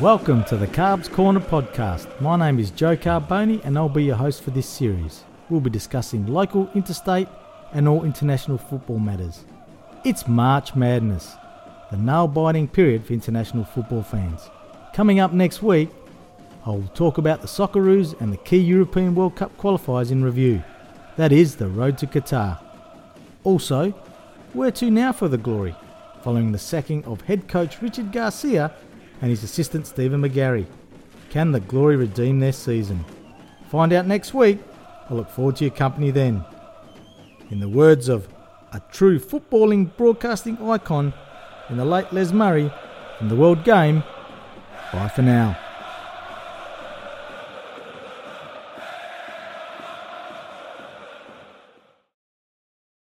Welcome to the Carbs Corner podcast. My name is Joe Carboni and I'll be your host for this series. We'll be discussing local, interstate, and all international football matters. It's March Madness, the nail biting period for international football fans. Coming up next week, I'll talk about the Socceroos and the key European World Cup qualifiers in review. That is the road to Qatar. Also, where to now for the glory? Following the sacking of head coach Richard Garcia and his assistant Stephen McGarry. Can the Glory redeem their season? Find out next week. I look forward to your company then. In the words of a true footballing broadcasting icon in the late Les Murray from the World Game, bye for now.